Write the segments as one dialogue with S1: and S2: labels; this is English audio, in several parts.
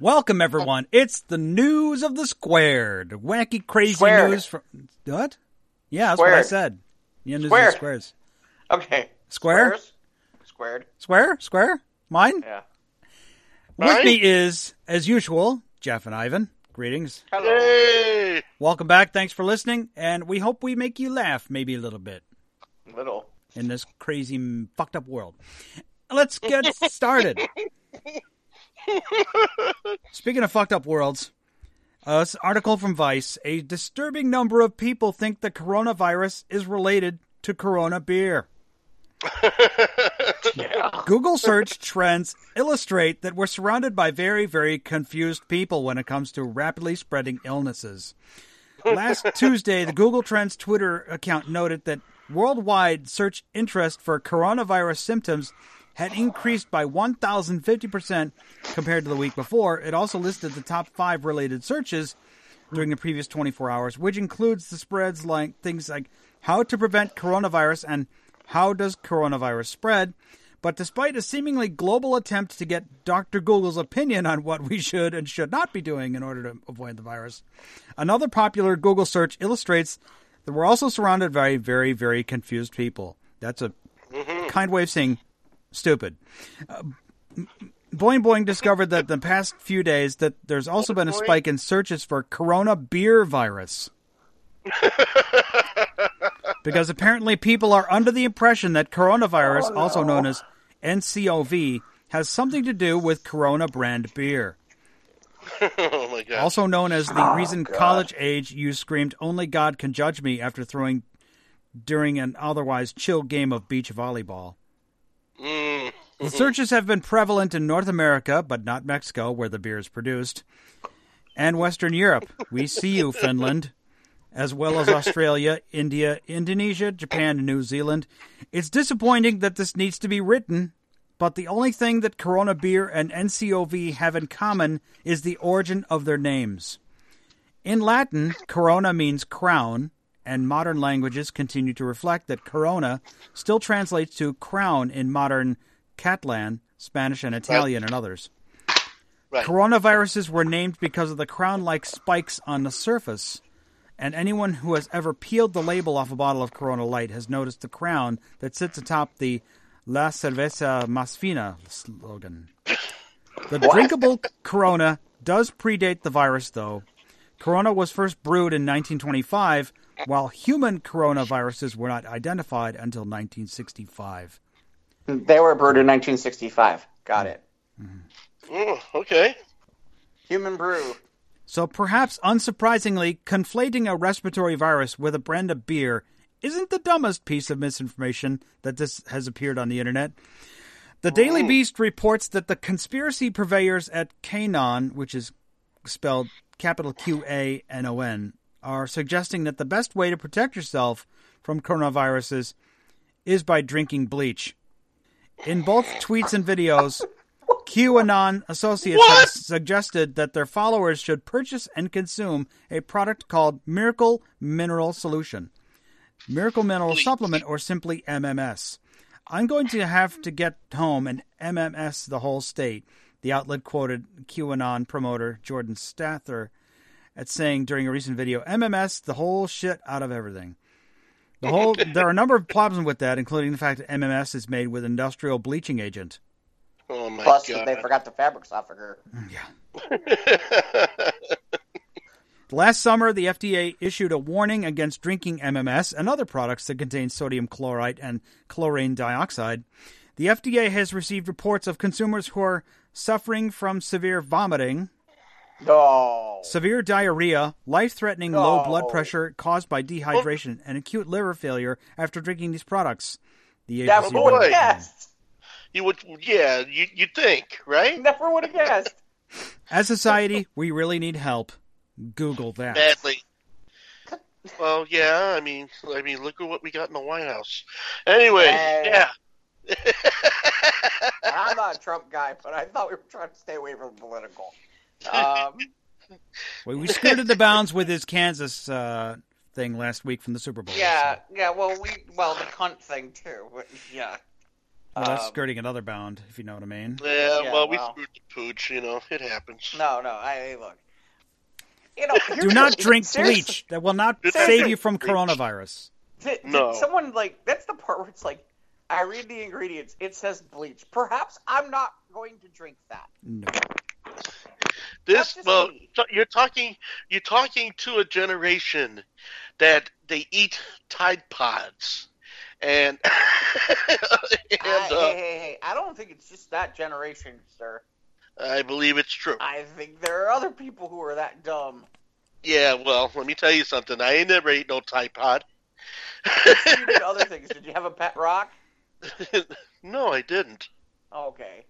S1: Welcome, oh. everyone. It's the news of the squared. Wacky, crazy
S2: Squared.
S1: news from what? Yeah, that's what I
S2: Squared.
S1: said. Yeah, news of
S2: Squared.
S1: the squares.
S2: Okay.
S1: Square?
S2: Squares? Squared.
S1: Square? Square? Mine?
S2: Yeah.
S1: With
S3: Mine?
S1: me is, as usual, Jeff and Ivan. Greetings.
S2: Hello.
S3: Hey!
S1: Welcome back. Thanks for listening, and we hope we make you laugh maybe a little bit
S2: Little.
S1: in this crazy, fucked up world. Let's get started. Speaking of fucked up worlds, uh, this article from Vice: a disturbing number of people think the coronavirus is related to Corona beer. Google search trends illustrate that we're surrounded by very, very confused people when it comes to rapidly spreading illnesses. Last Tuesday, the Google Trends Twitter account noted that worldwide search interest for coronavirus symptoms had increased by 1,050% compared to the week before. It also listed the top five related searches during the previous 24 hours, which includes the spreads like things like how to prevent coronavirus and how does coronavirus spread. But despite a seemingly global attempt to get Dr. Google's opinion on what we should and should not be doing in order to avoid the virus, another popular Google search illustrates that we're also surrounded by very, very confused people. That's a mm-hmm. kind way of saying stupid. Uh, Boing Boing discovered that the past few days that there's also been a spike in searches for corona beer virus. because apparently people are under the impression that coronavirus, also known as NCOV, has something to do with Corona brand beer.
S3: oh my god.
S1: Also known as the reason college age you screamed, Only God can judge me after throwing during an otherwise chill game of beach volleyball.
S3: Mm.
S1: The searches have been prevalent in North America, but not Mexico, where the beer is produced, and Western Europe. We see you, Finland, as well as Australia, India, Indonesia, Japan, and New Zealand. It's disappointing that this needs to be written, but the only thing that Corona Beer and NCOV have in common is the origin of their names. In Latin, corona means crown, and modern languages continue to reflect that corona still translates to crown in modern Catalan, Spanish, and Italian, and others.
S3: Right.
S1: Coronaviruses were named because of the crown like spikes on the surface, and anyone who has ever peeled the label off a bottle of Corona Light has noticed the crown that sits atop the La Cerveza Más Fina slogan. The drinkable Corona does predate the virus, though. Corona was first brewed in 1925, while human coronaviruses were not identified until 1965.
S2: They were brewed in 1965. Got it. Mm-hmm.
S3: Oh, okay.
S2: Human brew.
S1: So perhaps unsurprisingly, conflating a respiratory virus with a brand of beer isn't the dumbest piece of misinformation that this has appeared on the internet. The Daily mm. Beast reports that the conspiracy purveyors at QAnon, which is spelled capital Q A N O N, are suggesting that the best way to protect yourself from coronaviruses is by drinking bleach. In both tweets and videos, QAnon associates have suggested that their followers should purchase and consume a product called Miracle Mineral Solution, Miracle Mineral
S3: Bleach.
S1: Supplement, or simply MMS. I'm going to have to get home and MMS the whole state. The outlet quoted QAnon promoter Jordan Sather at saying during a recent video, MMS the whole shit out of everything. The whole there are a number of problems with that, including the fact that MMS is made with industrial bleaching agent.
S3: Oh my
S2: Plus,
S3: god.
S2: they forgot the fabric softener. Mm, yeah.
S1: Last summer, the FDA issued a warning against drinking MMS and other products that contain sodium chlorite and chlorine dioxide. The FDA has received reports of consumers who are suffering from severe vomiting,
S2: No.
S1: severe diarrhea, life threatening low blood pressure caused by dehydration, and acute liver failure after drinking these products. The
S2: Never
S1: agency
S2: would have guessed.
S3: you would, yeah, you you think, right?
S2: Never would have guessed.
S1: As society, we really need help. Google that.
S3: Badly. Well, yeah. I mean, I mean, look at what we got in the White House. Anyway,
S2: Yeah.
S3: yeah.
S2: I'm not a Trump guy, but I thought we were trying to stay away from the political. Um,
S1: Well, we skirted the bounds with his Kansas uh, thing last week from the Super Bowl.
S2: yeah, yeah. Well, we well the cunt thing too. But yeah.
S1: Well, that's
S2: Um,
S1: skirting another bound, if you know what I mean.
S3: Yeah,
S2: Yeah,
S3: well, we
S2: well.
S3: screwed the pooch. You know, it happens.
S2: No, no. I look. You know, here's
S1: Do not drink
S2: Seriously,
S1: bleach. That will not
S3: Did
S1: save you from
S3: bleach?
S1: coronavirus.
S2: Did, did
S3: No.
S2: someone like that's the part where it's like, I read the ingredients. It says bleach. Perhaps I'm not going to drink that.
S1: No.
S3: This well, you're talking you're talking to a generation that they eat Tide Pods, and and
S2: I,
S3: uh,
S2: hey, hey, hey! I don't think it's just that generation, sir.
S3: I believe it's true.
S2: I think there are other people who are that dumb.
S3: Yeah, well, let me tell you something. I ain't never ate no Tide Pod.
S2: You did other things. Did you have a pet rock?
S3: no, I didn't.
S2: Okay.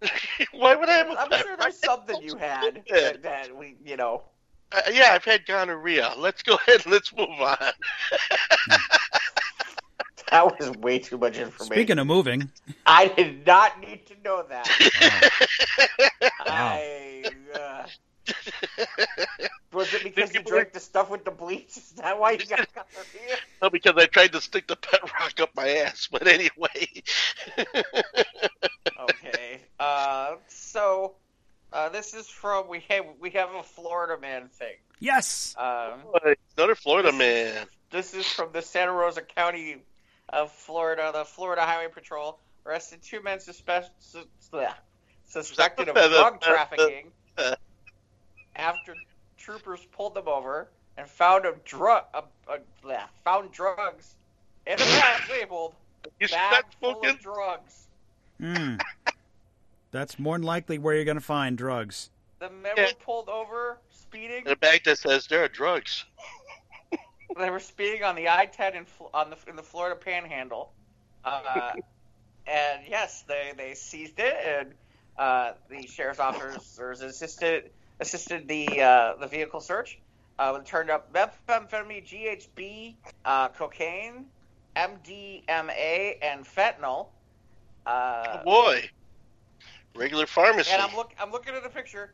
S3: Why would I have a
S2: I'm sure
S3: rock?
S2: there's something you had that, that we, you know.
S3: Uh, yeah, I've had gonorrhea. Let's go ahead and let's move on.
S2: That was way too much information.
S1: Speaking of moving,
S2: I did not need to know that.
S1: wow.
S2: I. Uh, was it because you
S3: People-
S2: drank the stuff with the bleach? Is that why you got gonorrhea?
S3: no, because I tried to stick the pet rock up my ass. But anyway,
S2: Okay. Uh, so uh, this is from we have we have a Florida man thing.
S1: yes,
S2: Um,
S3: another Florida man.
S2: This is from the Santa Rosa County of Florida. The Florida Highway Patrol arrested two men suspect, sus, bleh, suspected of drug trafficking after troopers pulled them over and found a drug, a, a, bleh, found drugs in a bag labeled
S3: You
S2: bag
S3: start
S2: full
S3: smoking?
S2: of drugs.
S1: Hmm. That's more than likely where you're going to find drugs.
S2: The men
S3: Yeah.
S2: were pulled over speeding.
S3: in a bag that says there are drugs.
S2: They were speeding on the I-10 in, on the in the Florida Panhandle, uh, and yes, they they seized it, and uh, the sheriff's officers assisted assisted the uh, the vehicle search. Uh, it turned up methamphetamine, GHB, uh, cocaine, MDMA, and fentanyl. Uh,
S3: oh boy, regular pharmacy.
S2: and I'm look I'm looking at the picture,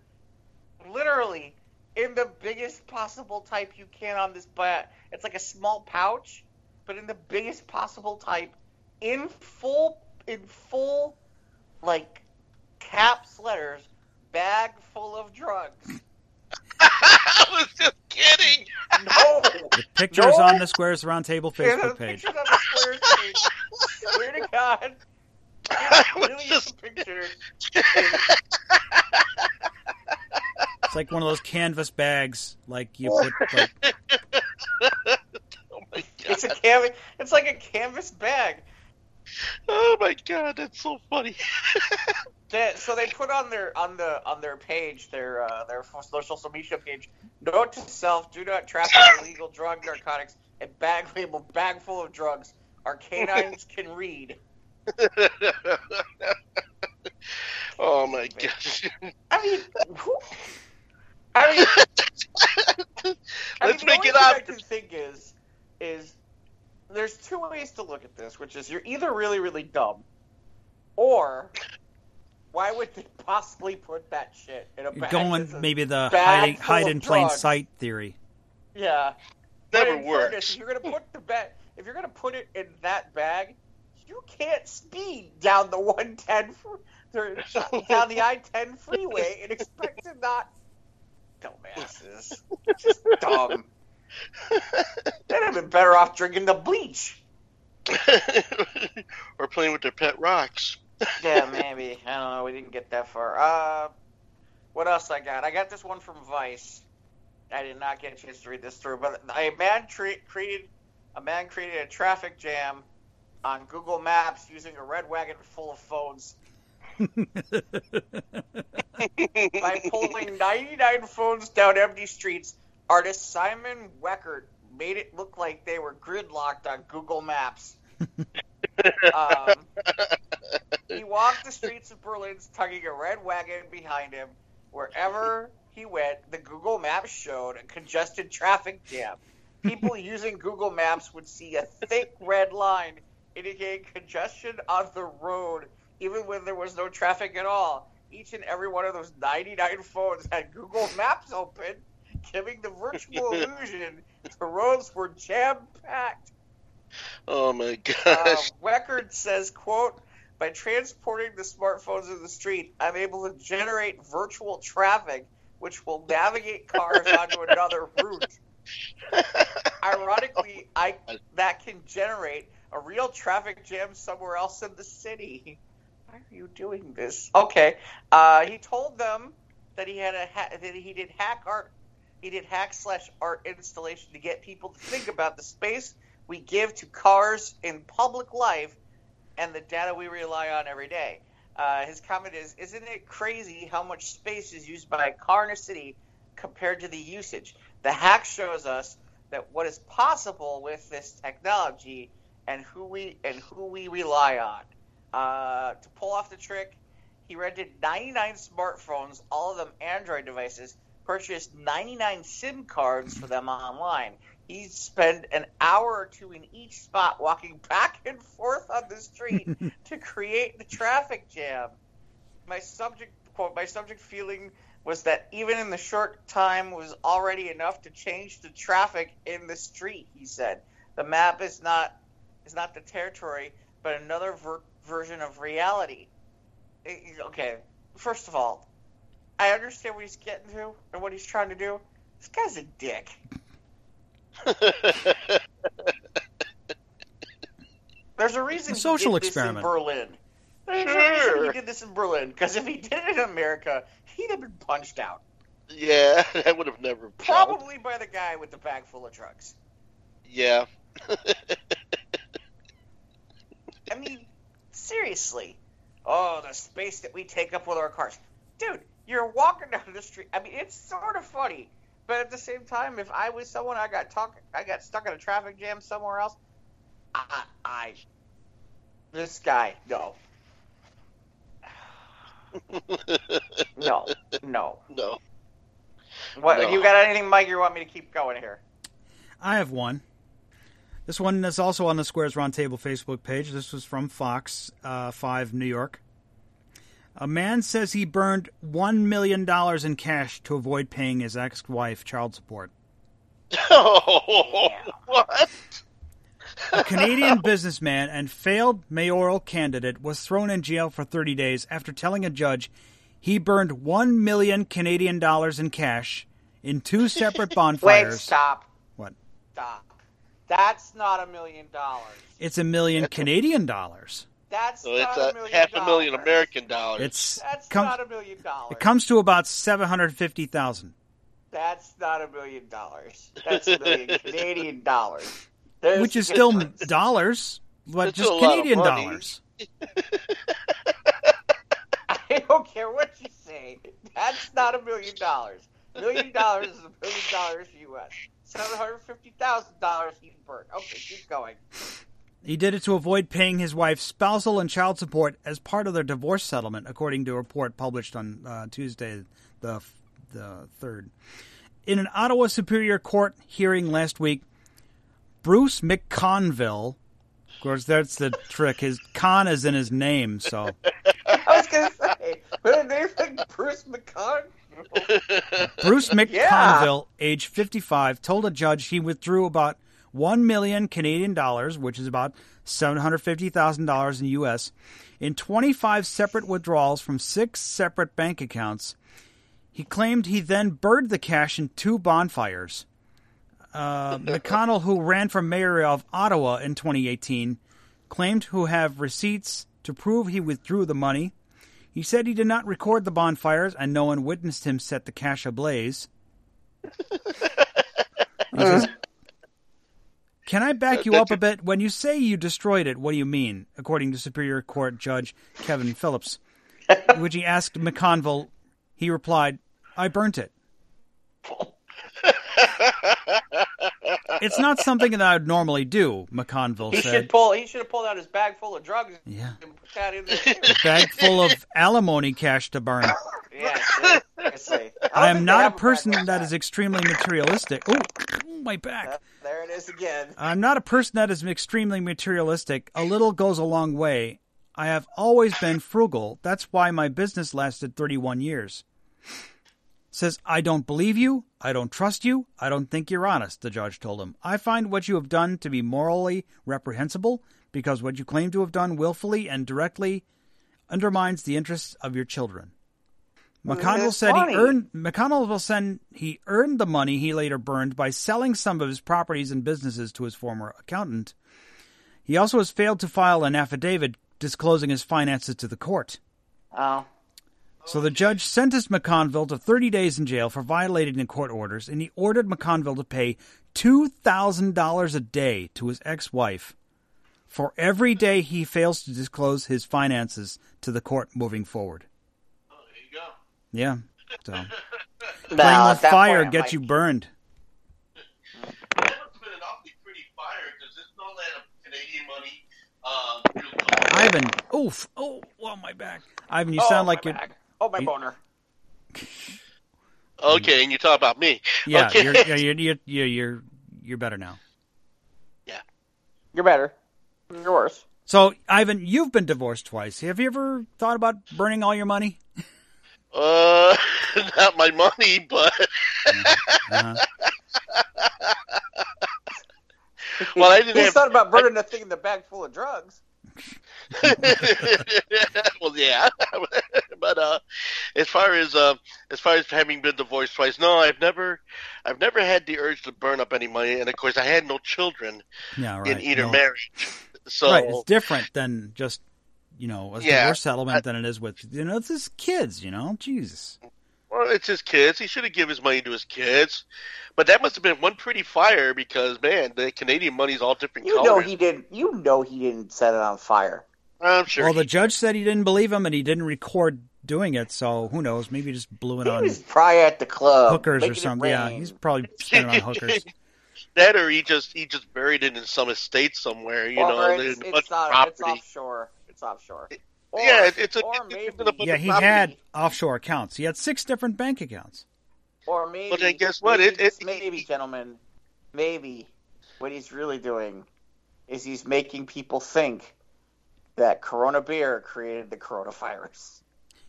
S2: literally in the biggest possible type you can on this bat. It's like a small pouch, but in the biggest possible type, in full in full like caps letters, bag full of drugs.
S3: I was just kidding.
S2: No,
S1: The pictures
S2: No.
S1: on the Squares Roundtable
S2: Yeah,
S1: Facebook
S2: the
S1: page.
S2: pictures on the squares page. Swear to God.
S3: I
S2: It's
S3: was just.
S2: picture.
S1: It's like one of those canvas bags, like you put. Like,
S3: oh my god!
S2: It's a canvas. It's like a canvas bag.
S3: Oh my god, that's so funny.
S2: That, so they put on their on the on their page their uh, their social media page. Note to self: Do not traffic illegal drug, narcotics, and bag labeled bag full of drugs. Our canines can read.
S3: Oh my gosh.
S2: I mean, who, I mean, I
S3: Let's
S2: mean,
S3: make
S2: the
S3: it
S2: only thing I
S3: up.
S2: can think is is there's two ways to look at this, which is you're either really really dumb, or why would they possibly put that shit in a bag?
S1: going maybe the hiding, hide in plain
S2: drugs.
S1: sight theory.
S2: Yeah. But
S3: Never
S2: in fairness,
S3: works.
S2: If you're gonna put the bag, if you're gonna put it in that bag, you can't speed down the 110 fr- there- down the I-10 freeway and expect to not. Dumbasses, just dumb. They'd have been better off drinking the bleach.
S3: or playing with their pet rocks.
S2: Yeah, maybe. I don't know. We didn't get that far. Uh, what else I got? I got this one from Vice. I did not get a chance to read this through, but a man tre- created a man created a traffic jam on Google Maps using a red wagon full of phones by pulling 99 phones down empty streets. Artist Simon Weckert made it look like they were gridlocked on Google Maps. um, he walked the streets of Berlin, tugging a red wagon behind him. Wherever he went, the Google Maps showed a congested traffic jam. People using Google Maps would see a thick red line indicating congestion on the road, even when there was no traffic at all. Each and every one of those 99 phones had Google Maps open, giving the virtual illusion the roads were jam packed.
S3: Oh my
S2: Uh,
S3: gosh.
S2: Weckert says, quote, By transporting the smartphones in the street, I'm able to generate virtual traffic, which will navigate cars onto another route. Ironically, I that can generate a real traffic jam somewhere else in the city. Why are you doing this? Okay, uh, he told them that he had a ha- that he did hack art, he did hack slash art installation to get people to think about the space we give to cars in public life and the data we rely on every day. Uh, his comment is, "Isn't it crazy how much space is used by a car in a city compared to the usage? The hack shows us that what is possible with this technology and who we and who we rely on. Uh, to pull off the trick, he rented 99 smartphones, all of them Android devices, purchased 99 SIM cards for them online. He spent an hour or two in each spot, walking back and forth on the street to create the traffic jam. My subject quote, my subject feeling was that even in the short time was already enough to change the traffic in the street. He said the map is not is not the territory, but another ver- version of reality. It- okay, first of all, I understand what he's getting to and what he's trying to do. This guy's a dick. There's a reason
S1: A social
S2: he did
S1: experiment.
S2: this in Berlin. There's a
S3: Sure.
S2: reason he did this in Berlin because if he did it in America, he'd have been punched out.
S3: yeah, that would have never felt.
S2: Probably by the guy with the bag full of drugs.
S3: Yeah.
S2: I mean, seriously. Oh, the space that we take up with our cars. Dude, you're walking down the street. I mean, it's sort of funny, but at the same time, if I was someone I got talk, I got stuck in a traffic jam somewhere else, I, I this guy, no, no, no.
S3: no.
S2: What
S3: No.
S2: you got anything, Mike? You want me to keep going here?
S1: I have one. This one is also on the Squares Roundtable Facebook page. This was from Fox uh, 5 New York. A man says he burned $1 million in cash to avoid paying his ex wife child support.
S3: Oh, what?
S1: A Canadian businessman and failed mayoral candidate was thrown in jail for 30 days after telling a judge he burned 1 million Canadian dollars in cash in two separate bonfires.
S2: Wait, stop,
S1: What?
S2: stop. That's not a million dollars.
S1: It's a million Canadian dollars.
S2: That's
S3: So it's
S2: a
S3: a
S2: million
S3: half a million
S2: dollars.
S3: American dollars.
S1: It's
S2: That's
S1: comes
S2: not a million dollars.
S1: it comes to about 750,000.
S2: That's not a million dollars. That's a million Canadian dollars. There's
S1: which is still dollars, but
S3: It's
S1: just
S3: a lot of
S1: Canadian dollars.
S2: I don't care what you say. That's not a million dollars. Million dollars is a million dollars U.S. Seven hundred fifty thousand dollars he burnt. Okay, keep going.
S1: He did it to avoid paying his wife's spousal and child support as part of their divorce settlement, according to a report published on uh, Tuesday, the the third. In an Ottawa Superior Court hearing last week, Bruce McConville, of course, that's the trick. His con is in his name, so
S2: I was gonna say, but a name like Bruce McCon.
S1: Bruce
S2: Yeah.
S1: McConville, age 55, told a judge he withdrew about 1 million Canadian dollars, which is about $750,000 in US, in 25 separate withdrawals from six separate bank accounts. He claimed he then burned the cash in two bonfires. Uh, McConnell, who ran for mayor of Ottawa in 2018, claimed to have receipts to prove he withdrew the money. He said he did not record the bonfires and no one witnessed him set the cash ablaze. Says, Can I back you up a bit? When you say you destroyed it, what do you mean? According to Superior Court Judge Kevin Phillips, which he asked McConville, he replied, I burnt it. It's not something that I would normally do, McConville
S2: He
S1: said.
S2: should pull. He should have pulled out his bag full of drugs
S1: Yeah.
S2: and put that in there. too.
S1: Bag full of alimony cash to burn.
S2: yeah, don't
S1: I am not a person that is extremely materialistic. Oh, my back.
S2: There it is again.
S1: I'm not a person that is extremely materialistic. A little goes a long way. I have always been frugal. That's why my business lasted 31 years. Says, I don't believe you. I don't trust you. I don't think you're honest, the judge told him. I find what you have done to be morally reprehensible, because what you claim to have done willfully and directly undermines the interests of your children. McConnell
S2: That's
S1: said
S2: funny.
S1: he earned McConnell will send he earned the money he later burned by selling some of his properties and businesses to his former accountant. He also has failed to file an affidavit disclosing his finances to the court.
S2: Oh.
S1: So the judge sentenced McConville to 30 days in jail for violating the court orders, and he ordered McConville to pay $2,000 a day to his ex-wife for every day he fails to disclose his finances to the court moving forward.
S3: Oh, there you go.
S1: Yeah. So
S2: No,
S1: playing with fire
S2: point,
S1: gets
S2: might-
S1: you burned.
S3: That must have been an awfully pretty fire because there's no land of Canadian money. Um, real
S1: Ivan, oof, oh, oh my back. Ivan, you
S2: oh,
S1: sound like you're
S2: back. Oh, my boner.
S3: Okay, and you talk about me.
S1: yeah,
S3: okay.
S1: you're, you're, you're, you're, you're, you're, you're better now. Yeah.
S2: You're better. You're worse.
S1: So, Ivan, you've been divorced twice. Have you ever thought about burning all your money?
S3: Uh, not my money, but
S1: Uh-huh.
S3: well, I didn't
S2: He
S3: have.
S2: thought about burning a thing in the bag full of drugs.
S3: well, yeah, but uh, as far as uh, as far as having been divorced twice, no, I've never, I've never had the urge to burn up any money, and of course, I had no children
S1: Yeah, right.
S3: in either
S1: No.
S3: marriage, so
S1: Right, it's different than just you know a
S3: Yeah,
S1: divorce settlement than it is with you know it's his kids. You know, Jesus.
S3: Well, it's his kids. He should have given his money to his kids, but that must have been one pretty fire because man, the Canadian money's all different
S2: You
S3: colors.
S2: know he didn't. You know he didn't set it on fire.
S3: I'm sure.
S1: well, the
S3: he-
S1: judge said he didn't believe him and he didn't record doing it. So who knows? Maybe he just blew it
S2: He
S1: on
S2: was probably at the club.
S1: hookers or something. Yeah, he's probably spending on hookers.
S3: that or he just he just buried it in some estate somewhere. You
S2: or
S3: know,
S2: it's,
S3: there's
S2: it's not. It's offshore. It's offshore. Or,
S3: yeah, it- it's a-
S2: or
S3: it's-
S2: maybe,
S3: it's a bunch
S1: Yeah, he
S3: property.
S1: had offshore accounts. He had six different bank accounts.
S2: or maybe.
S3: Well, then guess what?
S2: Maybe,
S3: It- it-
S2: just maybe, gentlemen, maybe what he's really doing is he's making people think that Corona beer created the coronavirus.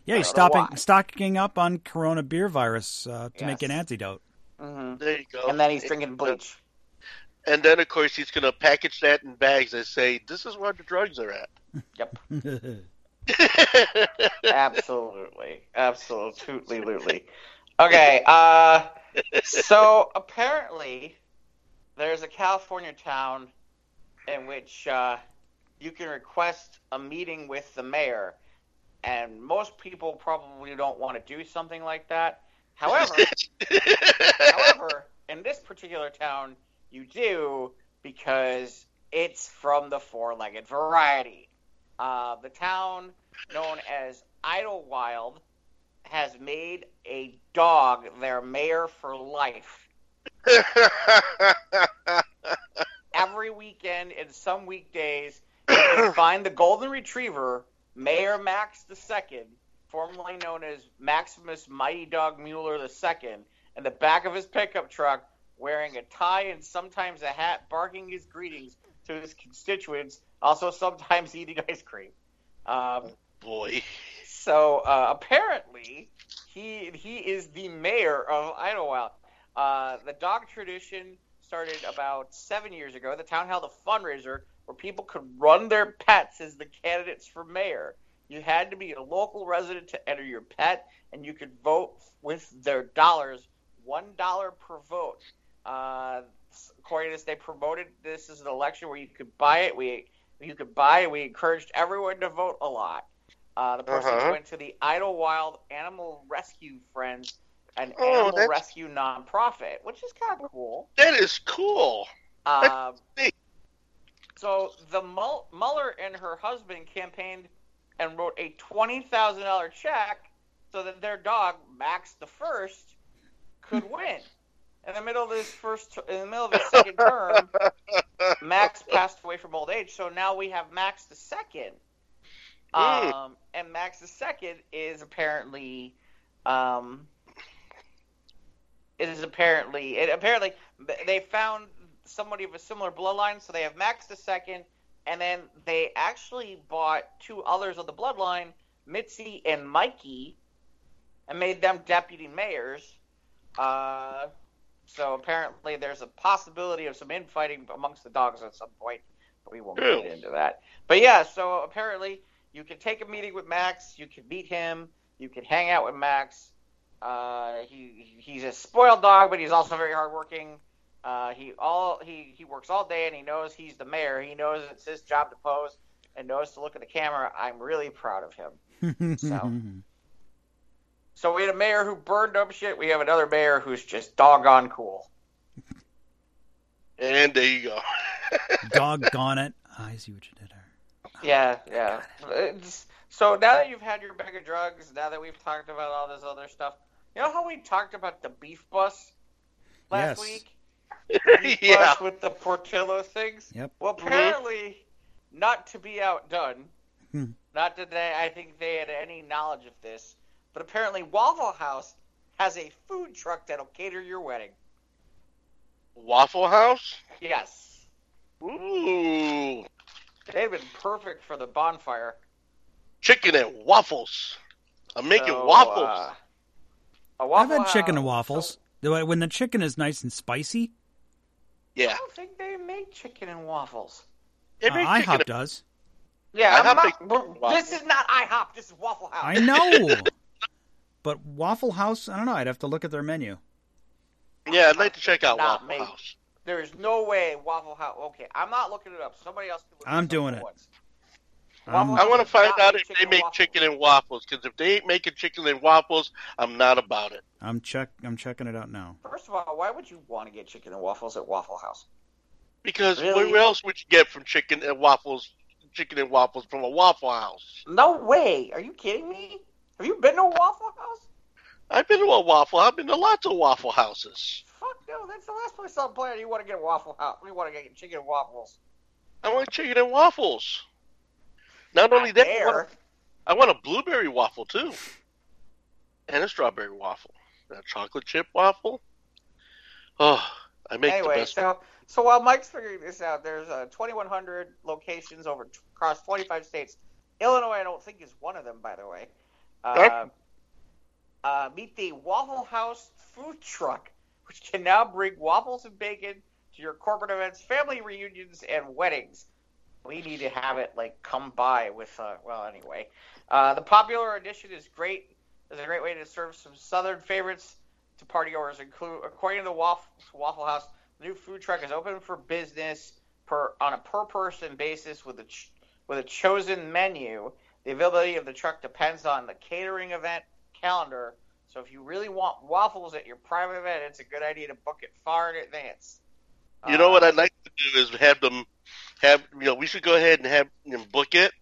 S1: Yeah, he's
S2: I don't know
S1: stopping stocking up on corona beer virus uh, to make an antidote.
S2: hmm
S3: There you go.
S2: And then he's drinking bleach.
S3: And then of course he's gonna package that in bags and say, "This is where the drugs are at."
S2: Yep. absolutely, absolutely, absolutely. Okay, uh, so apparently there's a California town in which uh, you can request a meeting with the mayor, and most people probably don't want to do something like that. However, however, in this particular town, you do because it's from the four-legged variety. Uh, the town known as Idyllwild has made a dog their mayor for life. Every weekend and some weekdays, you can find the golden retriever, Mayor Max II, formerly known as Maximus Mighty Dog Mueller II, in the back of his pickup truck, wearing a tie and sometimes a hat, barking his greetings to his constituents, also sometimes eating ice cream. Um,
S3: Boy,
S2: so uh, apparently, he he is the mayor of Idyllwild. Uh, the dog tradition started about seven years ago. The town held a fundraiser where people could run their pets as the candidates for mayor. You had to be a local resident to enter your pet, and you could vote with their dollars, one dollar per vote. Uh, according to this, they promoted this as an election where you could buy it. We you could buy. it. We encouraged everyone to vote a lot. Uh, the person
S3: Uh-huh.
S2: went to the Idyllwild Animal Rescue Friends, an
S3: Oh,
S2: animal
S3: that's-
S2: rescue nonprofit, which is kind of cool.
S3: that is cool.
S2: Um, so the Mull- Mueller and her husband campaigned and wrote a twenty thousand dollar check so that their dog Max the First could win. In the middle of his first, in the middle of his second term, Max passed away from old age. So now we have Max the Second,
S3: Mm.
S2: um, and Max the Second is apparently, um, it is apparently, it apparently they found somebody of a similar bloodline, so they have Max the Second, and then they actually bought two others of the bloodline, Mitzi and Mikey, and made them deputy mayors. Uh, so apparently, there's a possibility of some infighting amongst the dogs at some point. But we won't
S3: Ew.
S2: get into that. But yeah, so apparently you can take a meeting with Max. You can meet him. You can hang out with Max. Uh, he he's a spoiled dog, but he's also very hardworking. Uh, he all he he works all day, and he knows he's the mayor. He knows it's his job to pose, and knows to look at the camera. I'm really proud of him. So. So we had a mayor who burned up shit. We have another mayor who's just doggone cool.
S3: And there you go.
S1: Doggone it. Ah, I see what you did there.
S2: Yeah, oh, yeah. It's- uh, so now that you've had your bag of drugs, now that we've talked about all this other stuff, you know how we talked about the beef bus last
S1: Yes.
S2: week? Beef
S3: yeah.
S2: bus with the Portillo things.
S1: Yep.
S2: Well, mm-hmm. apparently, not to be outdone,
S1: Hmm.
S2: not that they, I think they had any knowledge of this, but apparently Waffle House has a food truck that'll cater your wedding.
S3: Waffle House?
S2: Yes.
S3: Ooh.
S2: They've been perfect for the bonfire.
S3: Chicken and waffles. I'm making
S2: So,
S3: waffles.
S2: uh, a
S1: I've
S2: Waffle
S1: had chicken and waffles. Do I- When the chicken is nice and spicy, Yeah.
S2: I
S3: yeah.
S2: don't think they make chicken and waffles.
S3: They
S1: uh,
S3: make
S1: IHOP
S3: chicken
S1: does.
S2: Yeah,
S3: IHOP
S2: not,
S3: makes
S2: this is not IHOP. This is Waffle House.
S1: I know. but Waffle House, I don't know. I'd have to look at their menu.
S3: Yeah, I'd like to check out
S2: Not
S3: Waffle
S2: me.
S3: House.
S2: There is no way Waffle House. Okay, I'm not looking it up. Somebody else can look
S1: I'm
S2: this
S1: doing it.
S2: once.
S1: Um,
S3: I want to find out if they make
S2: waffles.
S3: chicken and waffles. Because if they ain't making chicken and waffles, I'm not about it.
S1: I'm check. I'm checking it out now.
S2: First of all, why would you want to get chicken and waffles at Waffle House?
S3: Because
S2: Really?
S3: where else would you get from chicken and waffles? Chicken and waffles from a Waffle House.
S2: No way. Are you kidding me? Have you been to a Waffle House?
S3: I've been to a Waffle. House. I've been to lots of Waffle Houses.
S2: Fuck no. That's the last place on the planet you want to get a Waffle House. You want to get chicken and waffles.
S3: I want chicken and waffles. Not only that, I want,
S2: there.
S3: I want a blueberry waffle too, and a strawberry waffle, and a chocolate chip waffle. Oh, I make the
S2: anyway,
S3: best.
S2: so so while Mike's figuring this out, there's uh, 2,100 locations over across 25 states. Illinois, I don't think is one of them, by the way. Uh, uh, meet the Waffle House food truck, which can now bring waffles and bacon to your corporate events, family reunions, and weddings. We need to have it like come by with. Uh, well, anyway, uh, the popular edition is great. Is a great way to serve some southern favorites to partygoers. Include, according to the Waffle, Waffle House, the new food truck is open for business per on a per person basis with a ch- with a chosen menu. The availability of the truck depends on the catering event calendar. So if you really want waffles at your private event, it's a good idea to book it far in advance.
S3: You know
S2: Uh,
S3: what I'd like to do is have them have you know we should go ahead and have them book it.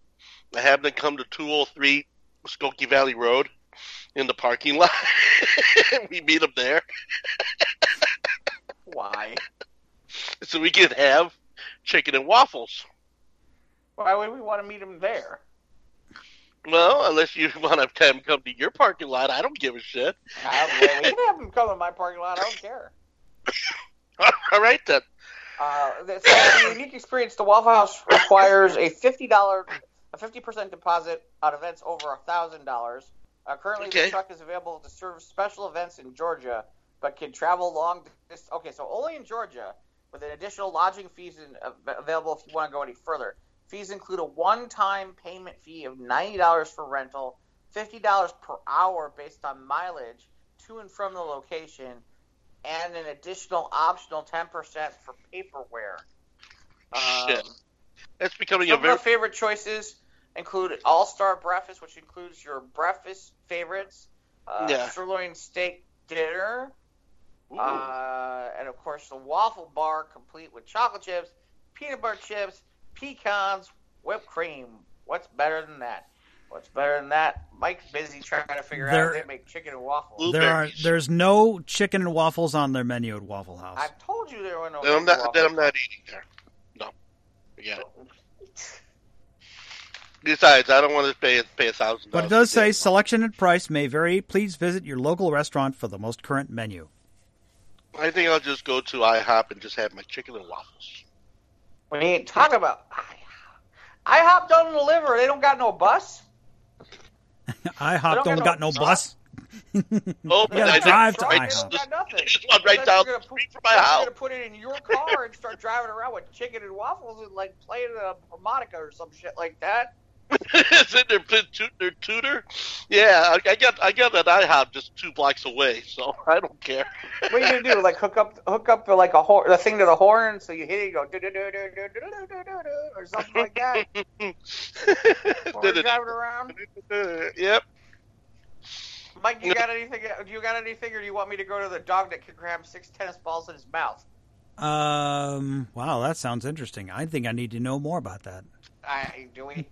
S3: Have them come to 203 Skokie Valley Road in the parking lot. we meet them there
S2: Why?
S3: so we can have chicken and waffles.
S2: Why would we want to meet them there?
S3: Well, unless you want to have them come to your parking lot, I don't give a shit.
S2: Uh, well, we can have him come to my parking lot. I don't care.
S3: All right then.
S2: Uh, that's a unique experience. The Waffle House requires a fifty dollar, a fifty percent deposit on events over a thousand dollars. Uh, currently,
S3: Okay.
S2: the truck is available to serve special events in Georgia, but can travel long. Dis- okay, so only in Georgia, with an additional lodging fees in, uh, available if you want to go any further. Fees include a one-time payment fee of ninety dollars for rental, fifty dollars per hour based on mileage to and from the location, and an additional optional ten percent for paperware.
S3: Shit. That's becoming a
S2: Some of our favorite choices include All Star Breakfast, which includes your breakfast favorites, uh,
S3: Yeah.
S2: sirloin steak dinner, uh, and of course the waffle bar, complete with chocolate chips, peanut butter chips, pecans, whipped cream. What's better than that? What's better than that? Mike's busy trying to figure
S1: There-
S2: out how to make chicken and waffles.
S1: There are there's no chicken and waffles on their menu at Waffle House.
S2: I've told you there were no.
S3: then I'm not.
S2: waffles.
S3: Then I'm not eating there. No, forget it. Besides, I don't want to pay pay a thousand.
S1: But it does say selection and price may vary. Please visit your local restaurant for the most current menu.
S3: I think I'll just go to IHOP and just have my chicken and waffles.
S2: We ain't talking about. I IHOP don't deliver. They don't got no bus.
S1: IHOP
S2: don't
S1: don't
S2: got
S1: got
S2: no
S1: no bus.
S3: Oh,
S1: You gotta
S3: I-
S1: drive to
S3: right,
S1: IHOP.
S2: Still got nothing.
S3: Just one right down the
S2: gonna put-
S3: street from my house.
S2: You're gonna put it in your car and start driving around with chicken and waffles and like playing a harmonica or some shit like that.
S3: Is it their tu- their tutor? Yeah, I, I got I got an IHOP just two blocks away, so I don't care.
S2: What are you gonna do? Like hook up, hook up like a horn, the thing to the horn, so you hit it, you go do do do do do do do do do or something like that. While we're driving around.
S3: yep.
S2: Mike, you got anything? Do you got anything, or do you want me to go to the dog that can grab six tennis balls in his mouth?
S1: Um. Wow, that sounds interesting. I think I need to know more about that.
S2: I do we?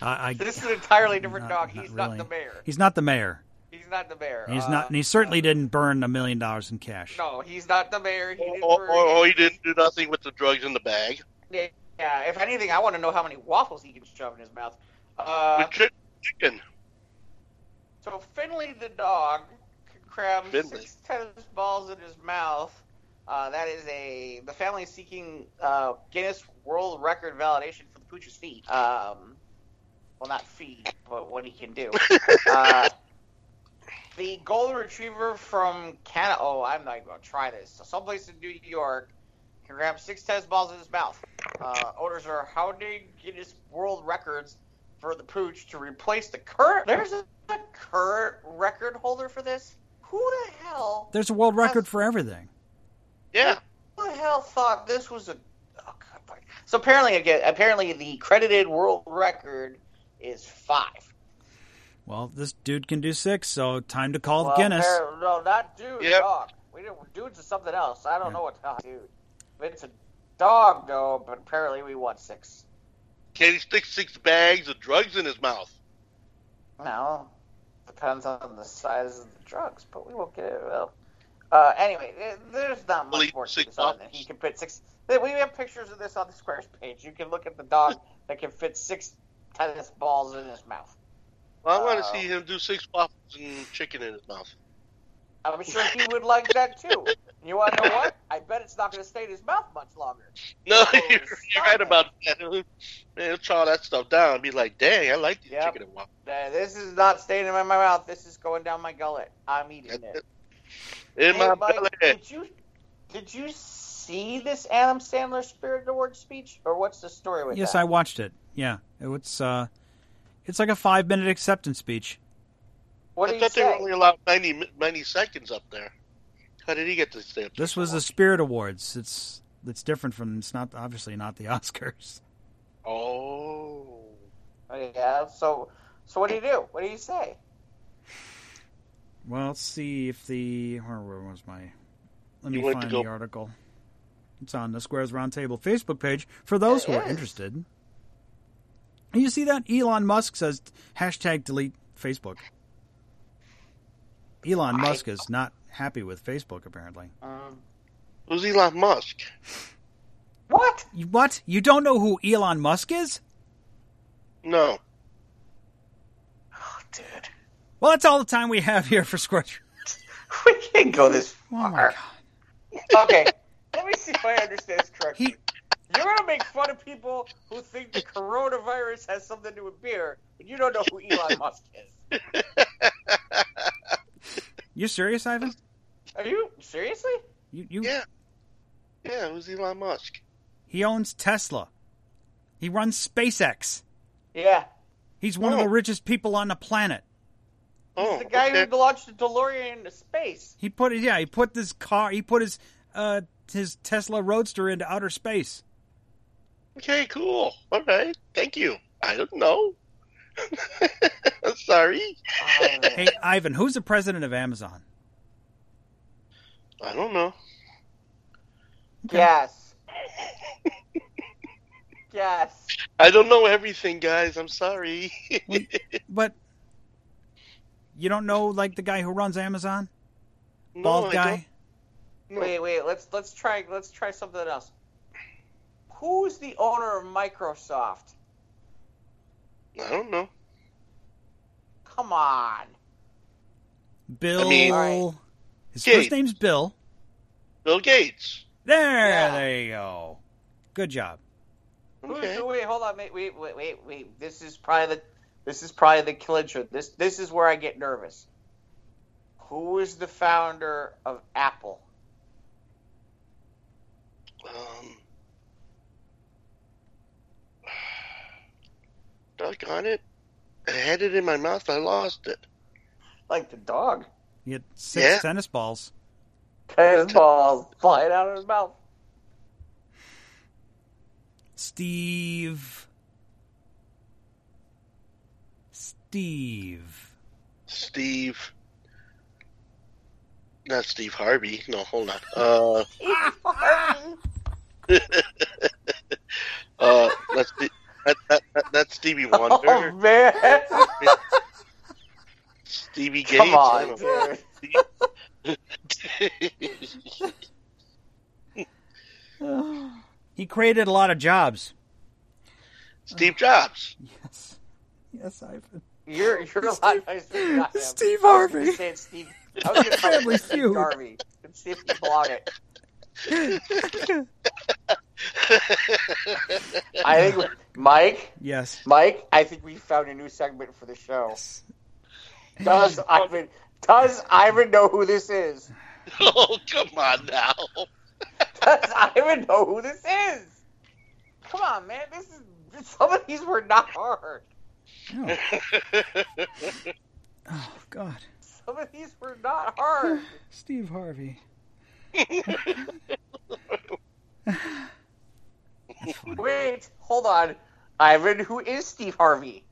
S1: I. I
S2: This is an entirely different
S1: Not-
S2: dog.
S1: not
S2: He's
S1: really.
S2: not the mayor.
S1: he's not the mayor.
S2: He's not the mayor.
S1: He's
S2: Uh,
S1: not. And he certainly didn't burn a million dollars in cash.
S2: No, he's not the mayor. He
S3: Or,
S2: didn't
S3: or,
S2: burn
S3: or, or he didn't do nothing with the drugs in the bag.
S2: Yeah, if anything, I want to know how many waffles he can shove in his mouth. Uh,
S3: With chicken.
S2: so Finley the dog can cram
S3: Finley.
S2: six tennis balls in his mouth. Uh, that is a the family is seeking uh, Guinness World Record validation for the pooch's feat. Um, well, not feet, but what he can do. uh, the golden retriever from Canada. Oh, I'm not going to try this. So someplace in New York can grab six tennis balls in his mouth. Uh, owners are hounding Guinness World Records for the pooch to replace the current. There's a, a current record holder for this. Who the hell?
S1: There's a world record for everything.
S3: Yeah.
S2: Who the hell thought this was a? Oh God! So apparently, again, apparently the credited world record is five.
S1: Well, this dude can do six, so time to call
S2: Well,
S1: Guinness.
S2: appar- no, not dude.
S3: Yep.
S2: Dog. We didn't. Dudes is something else. I don't
S1: Yeah.
S2: know what dog. Dude. It's a dog though, but apparently we want six.
S3: Can he stick six bags of drugs in his mouth?
S2: No, depends on the size of the drugs, but we won't get it. Well, uh, anyway, there's not
S3: Well,
S2: much
S3: he-
S2: more to this on than he can fit six. We have pictures of this on the Squares page. You can look at the dog that can fit six tennis balls in his mouth.
S3: Well, I want to
S2: Uh,
S3: see him do six waffles and chicken in his mouth.
S2: I'm sure he would like that too. You want to know what? I bet it's not going to stay in his mouth much longer.
S3: No,
S2: Oh,
S3: you're, you're right about that. Man, he'll try all that stuff down and be like, dang, I like these
S2: Yep.
S3: chicken and waffles.
S2: This is not staying in my mouth. This is going down my gullet. I'm eating
S3: That's
S2: it.
S3: it. In
S2: Hey,
S3: my
S2: Mike,
S3: belly.
S2: Did you did you see this Adam Sandler Spirit Award speech, or what's the story with
S1: Yes,
S2: that?
S1: Yes, I watched it. Yeah, it's uh, it's like a five minute acceptance speech.
S2: What
S3: I
S2: did he
S3: thought they only allowed 90, mi- 90 seconds up there. How did he get to stay up
S1: This was the? Spirit Awards. It's it's different from it's not obviously not the Oscars.
S3: Oh.
S2: Oh, yeah. So so what do you do? What do you say?
S1: Well, let's see if the where, where was my? Let
S3: You
S1: me find
S3: go-
S1: the article. It's on the Squares Roundtable Facebook page for those who
S2: It
S1: are interested. And you see that Elon Musk says hashtag delete Facebook. Elon
S2: I-
S1: Musk is not happy with Facebook apparently.
S2: Um,
S3: Who's Elon Musk?
S2: what?
S1: You, what? You don't know who Elon Musk is?
S3: No.
S2: Oh, dude.
S1: Well, that's all the time we have here for Squares.
S2: We can't go this
S1: Oh my
S2: far.
S1: god.
S2: okay, let me see if I understand this correctly.
S1: He
S2: You're gonna make fun of people who think the coronavirus has something to do with beer, but you don't know who Elon Musk is.
S1: You serious, Ivan?
S2: Are you seriously?
S1: You you
S3: yeah. Yeah, who's Elon Musk?
S1: he owns Tesla. He runs SpaceX.
S2: Yeah.
S1: He's one of
S3: Oh.
S1: the richest people on the planet.
S3: Oh,
S2: the guy
S3: okay.
S2: who launched the DeLorean into space.
S1: He put it yeah, he put this car he put his uh his Tesla Roadster into outer space.
S3: Okay, cool. All right. Thank you. I don't know. Sorry.
S2: Um,
S1: Hey Ivan, who's the president of Amazon?
S3: I don't know.
S2: Yes. yes.
S3: I don't know everything, guys. I'm sorry.
S1: But you don't know like the guy who runs Amazon?
S3: no,
S1: Bald
S3: I
S1: guy?
S3: don't.
S2: Wait, wait. Let's let's try let's try something else. Who's the owner of Microsoft?
S3: I don't know.
S2: Come on.
S1: Bill
S3: I mean-
S2: Alright.
S1: His
S3: Gates.
S1: first name's Bill.
S3: Bill Gates.
S1: There,
S2: Yeah.
S1: there you go. Good job.
S3: Okay.
S2: the, wait, hold on. Wait, wait, wait, wait, wait. This is probably the this is probably the clincher. This this is where I get nervous. Who is the founder of Apple?
S3: Um, doggone it. I had it in my mouth. I lost it.
S2: Like the dog.
S1: He had six
S3: Yeah.
S1: tennis balls.
S2: Tennis balls flying out of his mouth.
S1: Steve. Steve.
S3: Steve. Not Steve Harvey. No, hold on. Uh, uh, that's the, that, that, that, that's Stevie
S2: oh
S3: Wonder.
S2: man!
S3: Stevie Gates.
S2: Come on,
S3: oh.
S2: dude.
S1: He created a lot of jobs.
S3: Steve Jobs.
S1: Yes. Yes, Ivan.
S2: You're you're a lot nicer than I am.
S1: Steve
S2: I was
S1: Harvey.
S2: gonna say it's Steve. I was gonna
S1: Family
S2: Steve
S1: Feud.
S2: Harvey. Let's see if you belong it. I think Mike,
S1: yes.
S2: Mike. I think we found a new segment for the show. Does Ivan? Does Ivan know who this is?
S3: oh, come on now.
S2: Does Ivan know who this is? Come on, man. This is some of these were not hard.
S1: Oh, oh, God.
S2: Some of these were not hard.
S1: Steve Harvey.
S2: Wait, hold on. Ivan, who is Steve Harvey?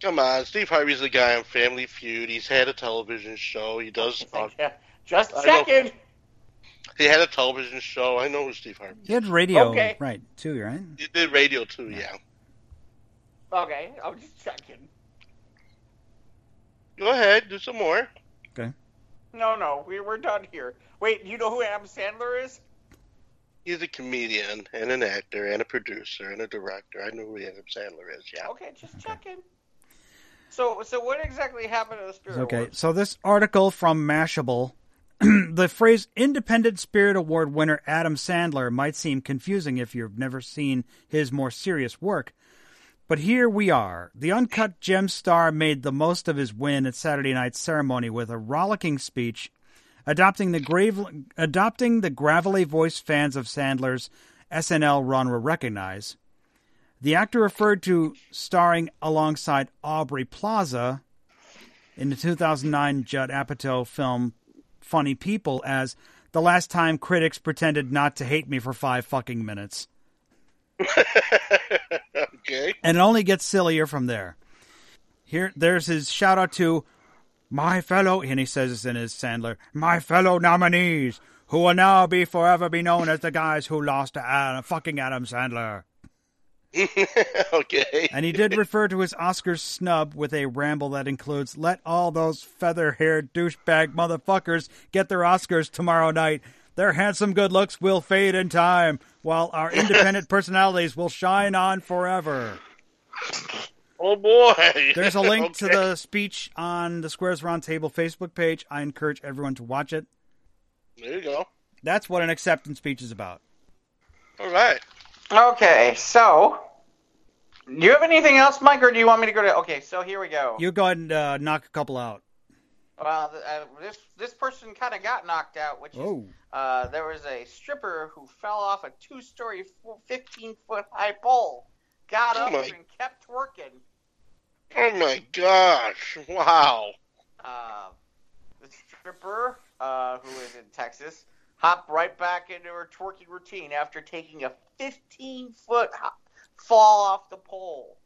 S3: Come on, Steve Harvey's the guy on Family Feud. He's had a television show. He does. Uh,
S2: Yeah, Just
S3: I know. he had a television show. I know who Steve Harvey.
S1: He had radio,
S2: Okay.
S1: right, too, right?
S3: He did radio too. Yeah.
S2: Okay, I'm just checking.
S3: Go ahead, do some more. Okay.
S2: No, no, we, we're done here. Wait, you know who Adam Sandler is?
S3: He's a comedian and an actor and a producer and a director. I know who Adam Sandler is. Yeah.
S2: Okay, just checking. So, so what exactly happened to the Spirit
S1: Okay,
S2: Awards?
S1: so this article from Mashable, the phrase Independent Spirit Award winner Adam Sandler might seem confusing if you've never seen his more serious work. But here we are. The Uncut Gem star made the most of his win at Saturday night's ceremony with a rollicking speech, adopting the grave, adopting the gravelly voice fans of Sandler's SNL run will recognize. The actor referred to starring alongside Aubrey Plaza in the 2009 Judd Apatow film Funny People as the last time critics pretended not to hate me for five fucking minutes.
S3: okay.
S1: And it only gets sillier from there. Here, there's his shout out to my fellow, and he says this in his Sandler, my fellow nominees, who will now be forever be known as the guys who lost to Adam, fucking Adam Sandler.
S3: okay.
S1: And he did refer to his Oscars snub with a ramble that includes let all those feather haired douchebag motherfuckers get their Oscars tomorrow night. Their handsome good looks will fade in time, while our independent personalities will shine on forever.
S3: Oh boy.
S1: There's a link to the speech on the Squares Roundtable Facebook page. I encourage everyone to watch it.
S3: There you go.
S1: That's what an acceptance speech is about.
S3: All right.
S2: Okay, so do you have anything else, Mike, or do you want me to go to? Okay, so here we go.
S1: You go ahead and uh, knock a couple out.
S2: Well, uh, this this person kind of got knocked out, which is
S1: Oh,
S2: uh, there was a stripper who fell off a two-story, 15-foot high pole, got
S3: Oh
S2: up
S3: my-
S2: and kept working.
S3: Oh my gosh! Wow.
S2: Uh, the stripper, uh, who is in Texas, hopped right back into her twerking routine after taking a 15-foot hop, fall off the pole.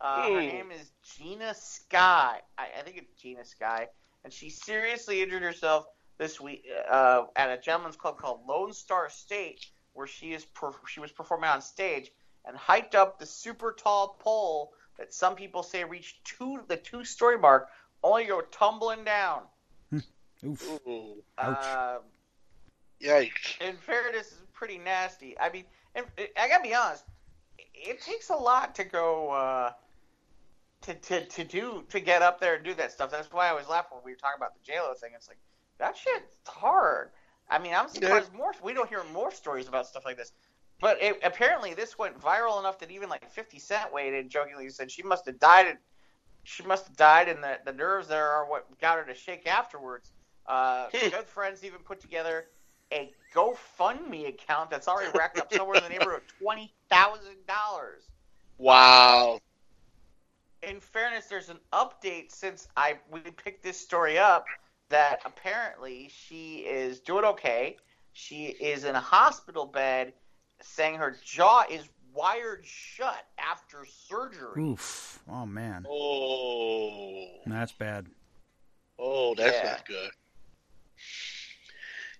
S2: Uh, her
S3: Hmm.
S2: name is Gina Sky. I, I think it's Gina Sky, and she seriously injured herself this week uh, at a gentleman's club called Lone Star State, where she is per- she was performing on stage and hiked up the super tall pole that some people say reached two the two story mark, only to go tumbling down.
S1: oof.
S3: Ooh.
S1: Ouch.
S2: Uh,
S3: Yikes.
S2: in fairness, is pretty nasty. I mean, and I gotta be honest, it takes a lot to go uh, to, to to do to get up there and do that stuff. That's why I was laughing when we were talking about the JLo thing. It's like that shit's hard. I mean, I'm surprised more we don't hear more stories about stuff like this. But it, apparently, this went viral enough that even like 50 Cent weighed in jokingly said she must have died she must have died, and the, the nerves there are what got her to shake afterwards. Uh,
S3: Hmm.
S2: good friends even put together a GoFundMe account that's already racked up somewhere in the neighborhood of twenty thousand dollars.
S3: Wow.
S2: In fairness, there's an update since I we picked this story up that apparently she is doing okay. She is in a hospital bed, saying her jaw is wired shut after surgery.
S1: Oof. Oh man,
S3: Oh.
S1: that's bad.
S3: Oh, that's
S2: Yeah.
S3: not good.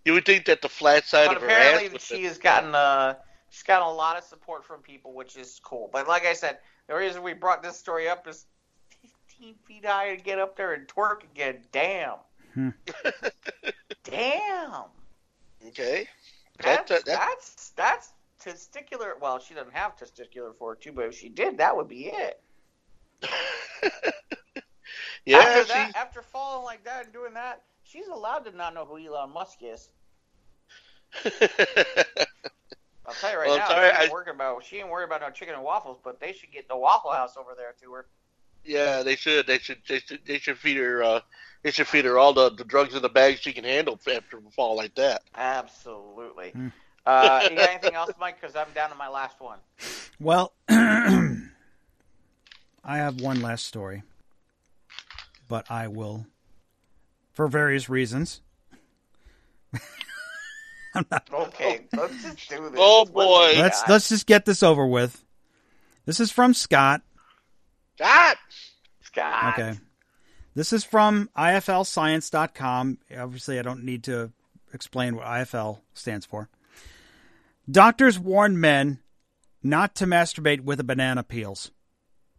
S3: You would think that the flat side
S2: But
S3: of her ass.
S2: apparently,
S3: would
S2: she has gotten uh, she's gotten a lot of support from people, which is cool. But like I said, the reason we brought this story up is 15 feet high to get up there and twerk again. Damn.
S1: Hmm.
S2: Damn.
S3: Okay. That,
S2: That's,
S3: that, that,
S2: that's that's testicular. Well, she doesn't have testicular for it too, but if she did, that would be it.
S3: yeah,
S2: after that, after falling like that and doing that, she's allowed to not know who Elon Musk is. I'll tell you right
S3: Well,
S2: now,
S3: sorry,
S2: she ain't
S3: I-
S2: worried about she ain't worried about no chicken and waffles, but they should get the Waffle House over there to her.
S3: yeah, they should. They should. They should. They should feed her. Uh, they should feed her all the, the drugs in the bag she can handle after a fall like that.
S2: Absolutely.
S1: Hmm.
S2: Uh, you got anything else, Mike? Because I'm down to my last one.
S1: Well, I have one last story, but I will, for various reasons.
S2: Okay, let's just do this.
S3: Oh, boy.
S1: Let's let's just get this over with. This is from Scott.
S3: God.
S2: Scott.
S1: Okay. This is from IFLscience.com. Obviously, I don't need to explain what IFL stands for. Doctors warn men not to masturbate with a banana peels.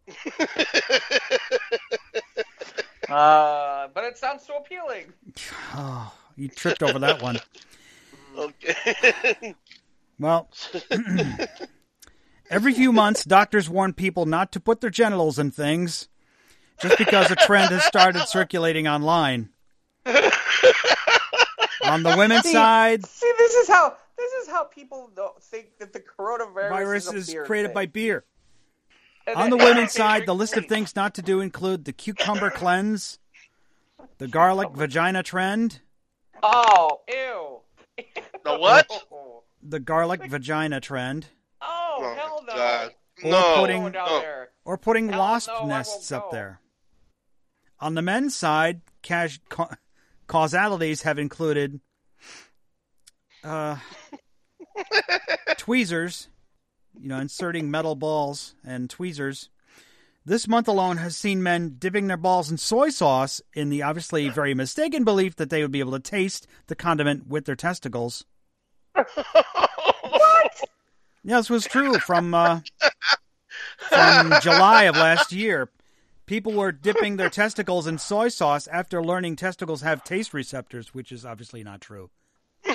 S2: Uh, but it sounds so appealing.
S1: Oh, you tripped over that one.
S3: Okay.
S1: Well, every few months, doctors warn people not to put their genitals in things just because a trend has started circulating online. On the women's
S2: See-
S1: side,
S2: See, this is how this is how people don't think that the coronavirus
S1: virus
S2: is,
S1: is created
S2: thing.
S1: by beer.
S2: And
S1: On the women's side, the list of things not to do include the cucumber cleanse, the garlic vagina trend,
S2: Oh, ew.
S3: The what?
S2: Oh,
S1: the garlic vagina trend,
S2: oh,
S3: Oh,
S2: hell no.
S3: God.
S1: Or
S3: No.
S1: putting-
S3: no.
S1: or putting
S2: Hell
S1: wasp
S2: no,
S1: nests up there. On the men's side, cas- ca- causalities have included uh, tweezers, you know, inserting metal balls and tweezers. This month alone has seen men dipping their balls in soy sauce in the obviously very mistaken belief that they would be able to taste the condiment with their testicles. What? Yeah, this was true from uh, from July of last year. People were dipping their testicles in soy sauce after learning testicles have taste receptors, which is obviously not true.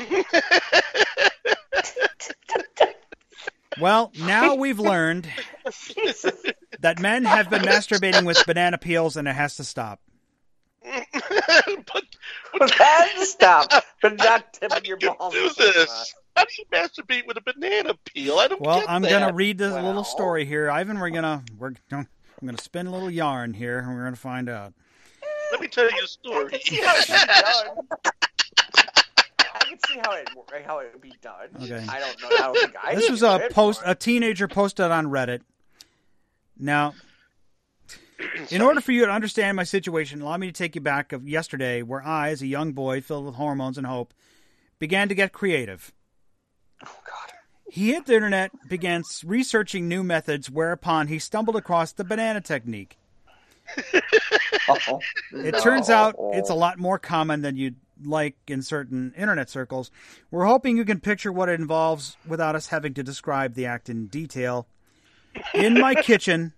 S1: well, now we've learned that men have been masturbating with banana peels and it has to stop.
S3: but
S2: But that's stop. But not tipping
S3: how do
S2: your
S3: you
S2: balls.
S3: do
S2: in soy sauce.
S3: this? How do you masturbate with a banana peel? I don't
S1: Well,
S3: get
S1: I'm
S3: that.
S1: gonna read this
S2: Well.
S1: little story here, Ivan. We're gonna we're I'm gonna spin a little yarn here, and we're gonna find out.
S3: Let me tell you a story.
S2: see how it would be done. I can see how it how it would be done.
S1: Okay.
S2: I don't know. I don't think I.
S1: this was a
S2: it,
S1: post
S2: but-
S1: a teenager posted on Reddit. Now, in order for you to understand my situation, allow me to take you back of yesterday, where I, as a young boy filled with hormones and hope, began to get creative.
S2: Oh God.
S1: He hit the internet, began researching new methods, whereupon he stumbled across the banana technique.
S2: Oh,
S1: It
S2: no.
S1: turns out it's a lot more common than you'd like in certain internet circles. We're hoping you can picture what it involves without us having to describe the act in detail. In my kitchen,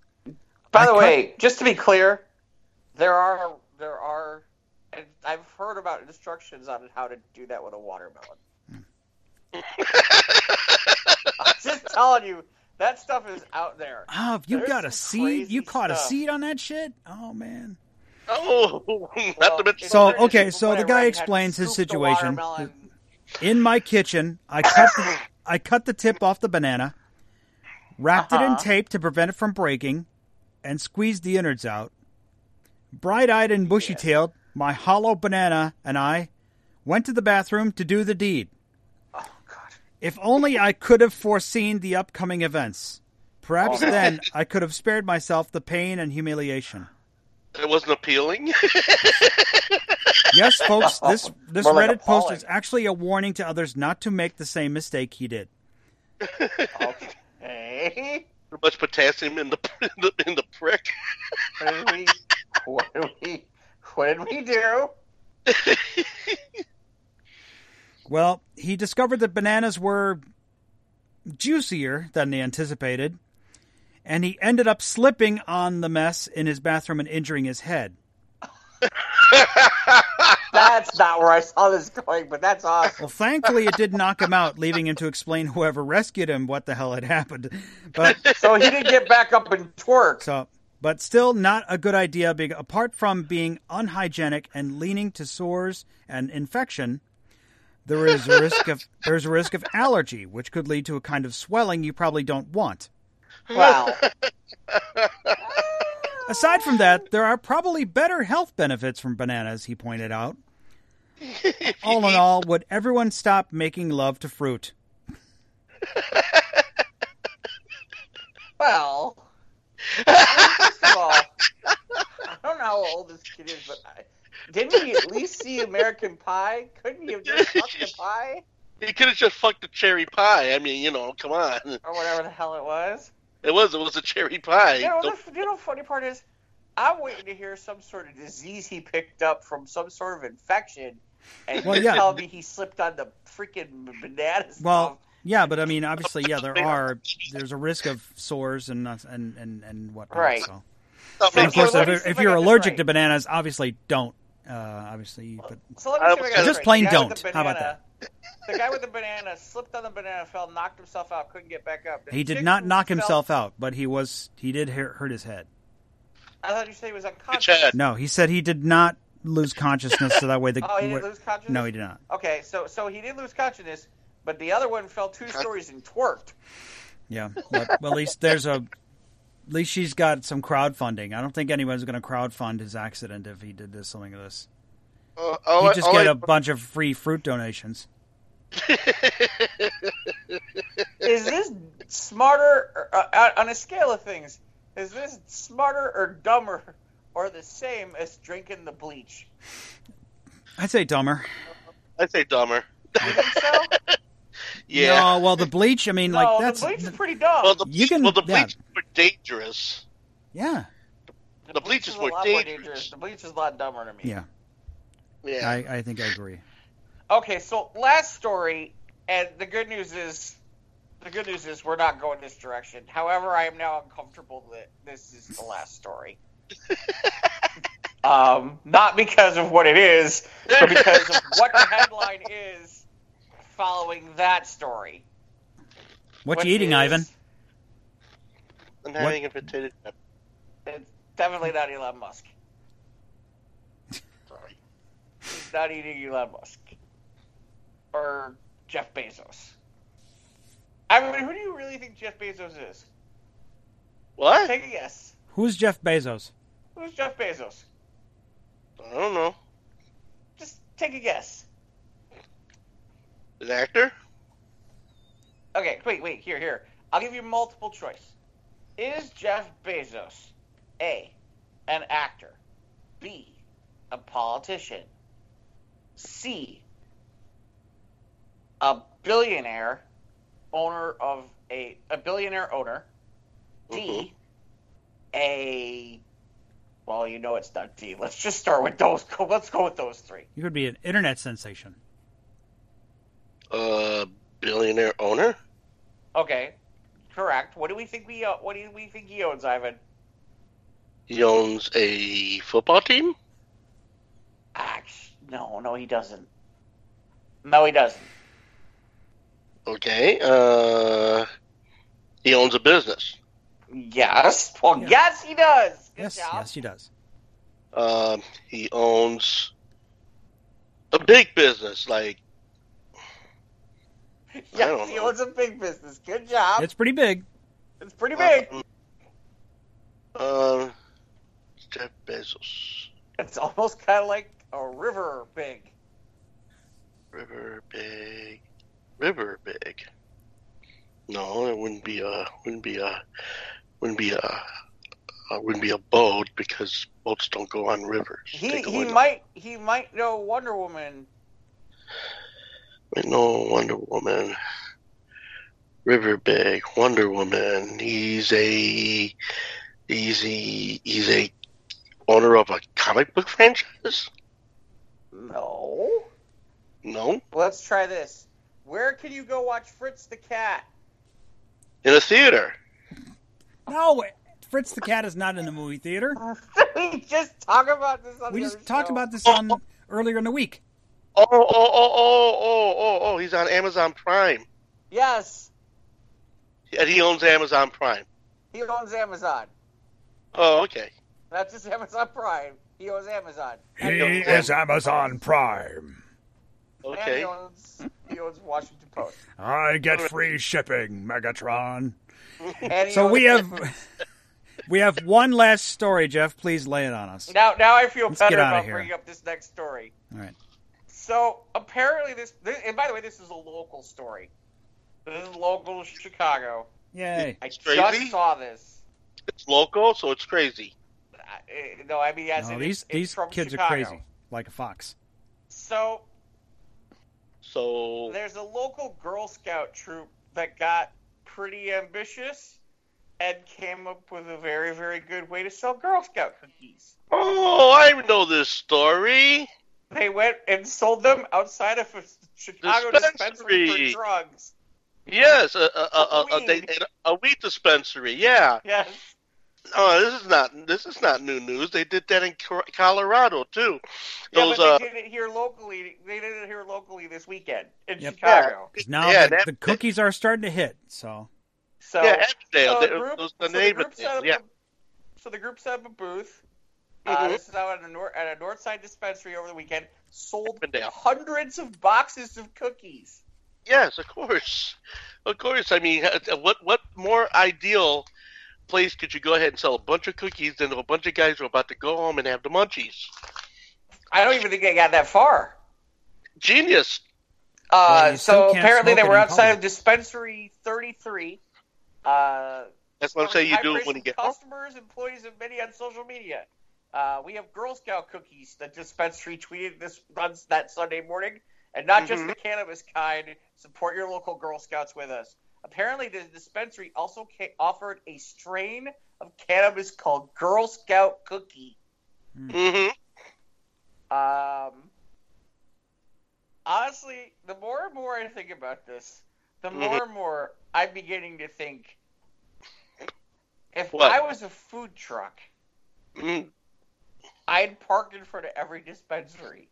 S2: By
S1: I
S2: the
S1: cut-
S2: way, just to be clear, there are there are, I've heard about instructions on how to do that with a watermelon. I'm just telling you, that stuff is out there.
S1: oh, you
S2: There's
S1: got a seed? You
S2: crazy
S1: caught a seed on that shit? Oh man.
S3: Oh,
S2: Well,
S3: not to mention.
S1: So, okay, so the guy
S2: read, you had to
S1: explains his situation. In my kitchen, I cut the, I cut the tip off the banana, wrapped it in
S2: Uh-huh.
S1: tape to prevent it from breaking, and squeezed the innards out. Bright eyed and bushy tailed, my hollow banana and I went to the bathroom to do the deed.
S2: Oh God.
S1: If only I could have foreseen the upcoming events. Perhaps
S2: Oh.
S1: then I could have spared myself the pain and humiliation.
S3: It wasn't appealing.
S1: Yes, folks, this this
S2: More like
S1: Reddit post is actually a warning to others not to make the same mistake he did.
S2: Okay.
S3: Too much potassium in the in the, in the prick.
S2: What did we? What did we? What did we do?
S1: Well, he discovered that bananas were juicier than they anticipated, and he ended up slipping on the mess in his bathroom and injuring his head.
S2: That's not where I saw this going, but that's awesome.
S1: Well, thankfully, it did knock him out, leaving him to explain whoever rescued him what the hell had happened. But
S2: So he didn't get back up and twerk.
S1: so, but still, not a good idea. Being apart from being unhygienic and leaning to sores and infection, there is a risk of there's a risk of allergy, which could lead to a kind of swelling you probably don't want.
S2: Wow.
S1: Aside from that, there are probably better health benefits from bananas, he pointed out. All in all, would everyone stop making love to fruit?
S2: Well, first of all, I don't know how old this kid is, but I, didn't he at least see American Pie? Couldn't he have just fucked the pie
S3: He could have just fucked a cherry pie. I mean, you know, come on.
S2: or whatever the hell it was?
S3: It was it was a cherry pie.
S2: You know, the, you know, funny part is, I'm waiting to hear some sort of disease he picked up from some sort of infection, and
S1: Well,
S2: you
S1: yeah.
S2: tell me he slipped on the freaking banana stuff.
S1: Well, yeah, but I mean, obviously, yeah, there are there's a risk of sores and and and and whatnot.
S2: Right.
S1: So,
S3: Stop
S1: and
S2: So
S1: of course, if, you're-
S2: if
S1: if you're allergic
S2: right.
S1: to bananas, obviously don't. Uh, obviously, but
S2: So let me see if I
S3: was
S2: got
S3: gonna-
S2: this
S1: Just plain
S2: The
S1: don't. How about
S2: banana- The guy with the banana slipped on the banana, fell, knocked himself out, couldn't get back up. The
S1: he did not
S2: who
S1: knock
S2: fell-
S1: himself out, but he was he did hurt hurt his head.
S2: I thought you said he was unconscious.
S1: No, he said he did not lose consciousness, so that way the
S2: Oh, he didn't lose consciousness.
S1: no, he did not.
S2: Okay, so so he did lose consciousness, but the other one fell two stories and twerked.
S1: Yeah, but well, at least there's a. At least she's got some crowdfunding. I don't think anyone's going to crowdfund his accident if he did this something like this.
S3: Uh, all
S1: He just
S3: all
S1: get
S3: I-
S1: a bunch of free fruit donations.
S2: Is this smarter uh, on a scale of things? Is this smarter or dumber or the same as drinking the bleach?
S1: I'd say dumber.
S3: I'd say dumber.
S2: You think so?
S3: Yeah.
S1: No, well, the bleach. I mean,
S2: no,
S1: like that's
S2: the bleach is pretty dumb.
S3: Well, the,
S1: You can-
S3: well, the
S1: yeah.
S3: bleach were dangerous.
S1: yeah,
S3: The bleachers
S2: is
S3: were
S2: a lot more
S3: dangerous.
S2: The bleach is a lot dumber to me.
S1: yeah.
S3: Yeah.
S1: I, I think I agree.
S2: Okay, so last story, and the good news is, the good news is we're not going this direction. However, I am now uncomfortable that this is the last story. um, not because of what it is, but because of what the headline is following that story.
S1: What
S2: which
S1: you eating,
S2: is-
S1: Ivan?
S3: I'm having a potato chip.
S2: It's definitely not Elon Musk.
S3: Sorry.
S2: He's not eating Elon Musk or Jeff Bezos. I mean, who do you really think Jeff Bezos is?
S3: What?
S2: Take a guess.
S1: Who's Jeff Bezos?
S2: Who's Jeff Bezos?
S3: I don't know.
S2: Just take a guess.
S3: An actor?
S2: Okay, wait, wait, here, here. I'll give you multiple choice. Is Jeff Bezos A, an actor, B, a politician, C, a billionaire owner of a a billionaire owner, D, a well, you know it's not D. Let's just start with those. Let's go with those three.
S1: You could be an internet sensation.
S3: Uh, billionaire owner?
S2: Okay, correct. What do we think we uh, what do we think he owns, Ivan?
S3: He owns a football team?
S2: Act- no, no, he doesn't. No, he doesn't.
S3: Okay. Uh, he owns a business.
S2: Yes. Well,
S1: Yeah.
S2: yes, he does. Good
S1: yes,
S2: job.
S1: yes, she does.
S3: Um, he owns a big business, like
S2: Yes, he
S3: know.
S2: owns a big business. Good job. It's,
S1: It's pretty big.
S2: It's pretty big.
S3: Um, uh, Jeff Bezos.
S2: It's almost kind of like a river big.
S3: River big. River big. No, it wouldn't be a wouldn't be a wouldn't be a uh, wouldn't be a boat because boats don't go on rivers.
S2: He he
S3: in-
S2: might he might know Wonder Woman.
S3: Wait, no Wonder Woman. River big Wonder Woman. He's a he's a he's a owner of a comic book franchise.
S2: No.
S3: No,
S2: Let's try this. Where can you go watch Fritz the Cat?
S3: in a theater.
S1: No, Fritz the Cat is not in the movie theater.
S2: we just talk about this on
S1: We
S2: the
S1: just talked
S2: show.
S1: about this on earlier in the week.
S3: Oh, oh, oh, oh, oh, oh, oh! He's on Amazon Prime.
S2: Yes,
S3: And he owns Amazon Prime.
S2: he owns Amazon.
S3: Oh, okay.
S2: Not just Amazon Prime. He owns Amazon.
S1: He is Amazon Prime.
S2: And
S3: Okay.
S2: He owns Washington Post.
S1: I get free shipping, Megatron. So we have we have one last story, Jeff. Please lay it on us.
S2: now. Now I feel
S1: Let's
S2: better about
S1: here.
S2: bringing up this next story.
S1: All right.
S2: So apparently this, this, and by the way, this is a local story. This is local Chicago.
S1: Yay.
S2: I
S3: crazy?
S2: just saw this.
S3: It's local, so it's crazy.
S2: I- eh, no, I mean, as
S1: No,
S2: in
S1: these
S2: it's, it's
S1: these
S2: from
S1: kids
S2: Chicago.
S1: are crazy, like a fox.
S2: So
S3: So
S2: there's a local Girl Scout troop that got pretty ambitious and came up with a very, very good way to sell Girl Scout cookies.
S3: Oh, I know this story.
S2: They went and sold them outside of a Chicago dispensary,
S3: Dispensary.
S2: for drugs.
S3: Yes, a a, a, a,
S2: Weed.
S3: they- a weed dispensary. Yeah.
S2: Yes.
S3: Oh, this is not this is not new news. They did that in Colorado too.
S2: Yeah,
S3: Those
S2: but
S3: uh,
S2: they did it here locally. They did it here locally this weekend in
S1: Yep.
S2: Chicago.
S1: 'Cause now
S3: yeah,
S1: the,
S3: that-
S1: the cookies are starting to hit. So
S2: So,
S3: yeah, Avondale.
S2: so the group,
S3: those
S2: so
S3: the
S2: the group set up
S3: Yeah.
S2: a, so the group set up a booth. Uh,
S3: Mhm.
S2: this is out at a, nor- at a Northside dispensary over the weekend. Sold
S3: Avondale.
S2: hundreds of boxes of cookies.
S3: Yes, of course, of course. I mean, uh, what what more ideal place could you go ahead and sell a bunch of cookies than a bunch of guys are about to go home and have the munchies?
S2: I don't even think they got that far.
S3: Genius.
S2: Uh,
S1: you still
S2: so apparently they were
S1: in
S2: outside of dispensary 33. Uh,
S3: That's what I'm saying. You do
S2: Vibration
S3: when you get home.
S2: customers, employees, and many on social media. Uh, we have Girl Scout cookies. The dispensary tweeted this on that Sunday morning, and not just
S3: Mhm.
S2: the cannabis kind. Support your local Girl Scouts with us. Apparently, the dispensary also ca- offered a strain of cannabis called Girl Scout Cookie.
S3: hmm
S2: Um, honestly, the more and more I think about this, the
S3: Mm-hmm.
S2: more and more I'm beginning to think if
S3: What?
S2: I was a food truck,
S3: mm
S2: I'd park in front of every dispensary.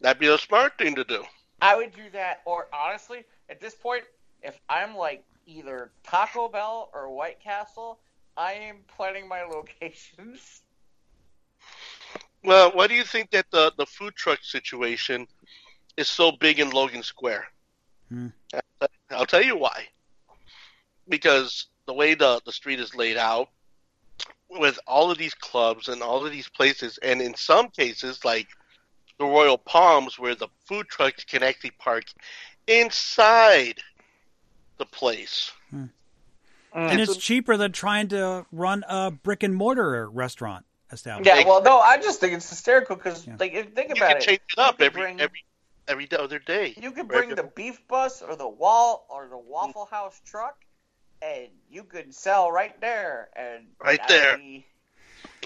S3: That'd be a smart thing to do.
S2: I would do that, or honestly, at this point, if I'm like either Taco Bell or White Castle, I am planning my locations.
S3: Well, why do you think that the the food truck situation is so big in Logan Square?
S1: Hmm.
S3: I'll tell you why. Because the way the the street is laid out, with all of these clubs and all of these places, and in some cases, like the Royal Palms, where the food trucks can actually park inside the place. Hmm. Mm.
S1: and
S3: It's
S1: it's
S3: a-
S1: cheaper than trying to run a brick and mortar restaurant establishment.
S2: Yeah, well, no, I just think it's hysterical because,
S1: Yeah.
S2: like, if- think
S3: You
S2: about
S3: can
S2: it.
S3: change it up
S2: You
S3: every
S2: bring-
S3: every every other day.
S2: You could bring the beef bus or the wall or the Waffle House truck, and you could sell right there. And
S3: Right there.
S2: be-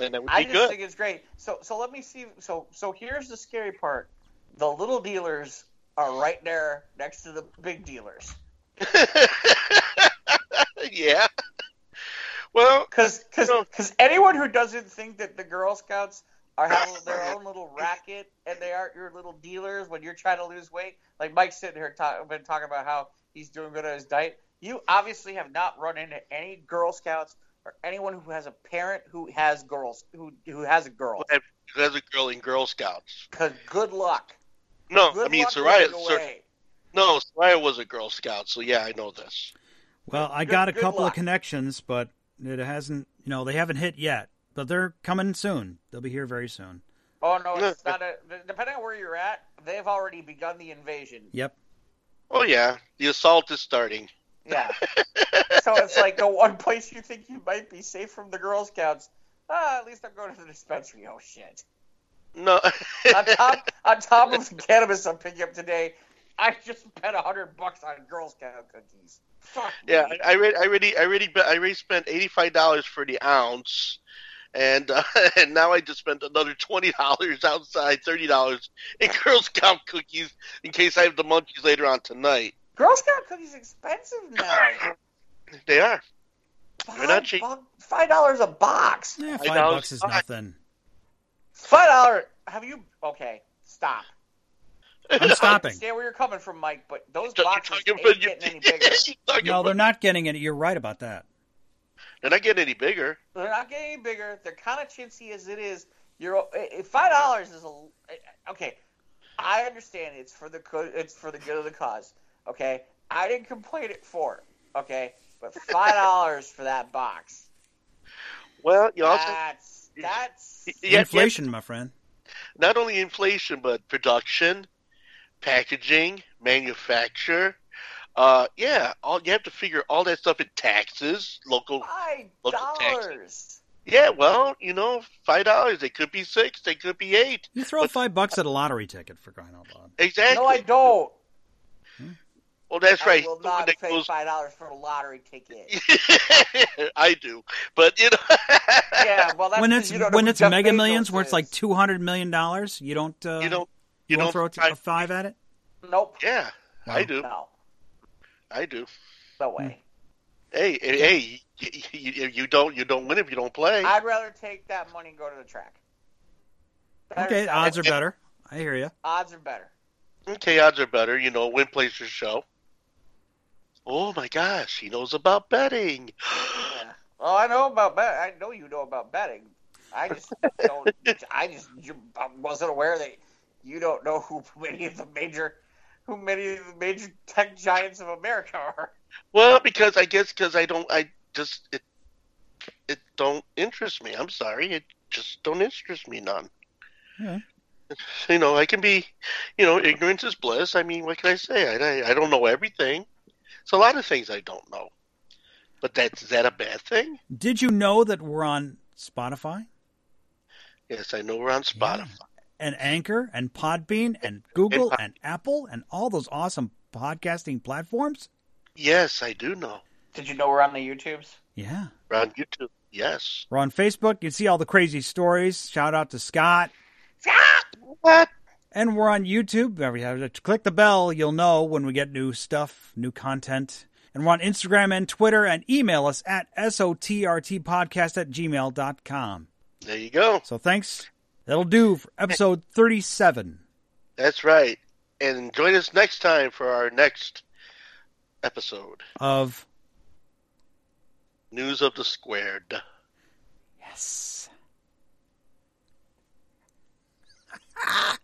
S3: and that would
S2: I just
S3: good.
S2: think it's great. So, so let me see. So, so here's the scary part: the little dealers are right there next to the big dealers.
S3: yeah. Well,
S2: Because, because, anyone who doesn't think that the Girl Scouts are having their own little racket and they aren't your little dealers when you're trying to lose weight, like Mike's sitting here talk, been talking about how he's doing good on his diet. You obviously have not run into any Girl Scouts or anyone who has a parent who has girls who who has a girl.
S3: as a girl in Girl Scouts.
S2: Because good luck.
S3: No,
S2: Good
S3: I mean
S2: luck
S3: Sor-
S2: away.
S3: No, Soraya was a Girl Scout, so yeah, I know this.
S1: Well, I
S2: Good-
S1: got a
S2: good
S1: couple
S2: luck.
S1: of connections, but it hasn't. You know, they haven't hit yet. but they're coming soon. They'll be here very soon.
S2: Oh no, it's not a. Depending on where you're at, they've already begun the invasion.
S1: Yep.
S3: Oh yeah, the assault is starting.
S2: Yeah. so it's like the one place you think you might be safe from the Girl Scouts. Ah, at least I'm going to the dispensary. Oh shit.
S3: No.
S2: on top on top of the cannabis I'm picking up today, I just spent a hundred bucks on Girl Scout cookies. Fuck
S3: yeah,
S2: me.
S3: I, I already, I already, I already, I already spent eighty five dollars for the ounce, and uh, and now I just spent another twenty dollars outside, thirty dollars in Girl Scout cookies in case I have the munchies later on tonight.
S2: Girl Scout cookies expensive now.
S3: They are.
S2: Five,
S3: not cheap.
S2: buck- Five dollars a box.
S1: Yeah,
S3: I
S1: five
S3: know,
S1: bucks is nothing.
S2: Five dollar. Have you? Okay, stop.
S1: I'm
S2: I
S1: stopping.
S2: understand where you're coming from, Mike, but those
S3: You're
S2: boxes ain't
S3: about-
S2: getting any bigger.
S3: you're
S1: No,
S3: about-
S1: they're not getting any. You're right about that.
S3: They're not getting any bigger.
S2: They're not getting any bigger. They're kind of chintzy as it is. You're eh, five dollars is a eh, okay. I understand it's for the good. It's for the good of the cause. Okay, I didn't complain it for. Okay, but five dollars for that box.
S3: Well, you also
S2: That's that's.
S3: Yeah, yeah.
S1: Inflation, my friend.
S3: not only inflation but production, packaging, manufacture. Uh, yeah, all you have to figure all that stuff in taxes, local.
S2: Five
S3: Look at taxes.
S2: dollars.
S3: Yeah, well, you know, five dollars. They could be six. They could be eight.
S1: You throw
S3: But-
S1: five bucks at a lottery ticket for crying out loud.
S3: Exactly.
S2: No, I don't.
S3: well, that's right.
S2: I will not
S3: that
S2: pay
S3: goes-
S2: five dollars for a lottery ticket.
S3: I do, but you know.
S2: yeah, well, that's
S1: when
S2: 'cause
S1: it's
S2: you don't
S1: when it's Mega Millions, where it's like two hundred million dollars, you don't. Uh,
S3: you don't.
S1: You,
S3: You don't.
S1: throw a, t-
S3: I-
S1: a five at it.
S2: Nope.
S3: yeah, I do.
S2: No.
S3: I do.
S2: No way. Hmm.
S3: Hey, hey, hey, you, you, you don't you don't win if you don't play.
S2: I'd rather take that money and go to the track. Better
S1: Okay,
S2: sound.
S1: odds are better. I hear you.
S2: Odds are better.
S3: Okay, odds are better. You know, win places show. Oh my gosh, he knows about betting.
S2: Yeah. Well, I know about bet. I know you know about betting. I just don't. I just I wasn't aware that you don't know who many of the major, who many of the major tech giants of America are.
S3: Well, because I guess because I don't, I just it it don't interest me. I'm sorry, it just don't interest me none.
S1: Yeah.
S3: You know, I can be, you know, ignorance is bliss. I mean, what can I say? I, I I don't know everything. It's a lot of things I don't know. But that's is that a bad thing?
S1: Did you know that we're on Spotify
S3: Yes, I know we're on Spotify.
S1: And Anchor and Podbean and Google and Apple and all those awesome podcasting platforms?
S3: Yes, I do know.
S2: Did you know we're on the YouTubes?
S1: Yeah.
S3: We're on YouTube. Yes.
S1: We're on Facebook. You can see all the crazy stories. Shout out to Scott. Scott!
S3: What?
S1: And we're on YouTube. Every have to click the bell, you'll know when we get new stuff, new content. And we're on Instagram and Twitter and email us at sotrtpodcast at gmail.com.
S3: There you go.
S1: So thanks. That'll do for episode 37.
S3: That's right. And join us next time for our next episode
S1: of
S3: News of the Squared.
S1: Yes.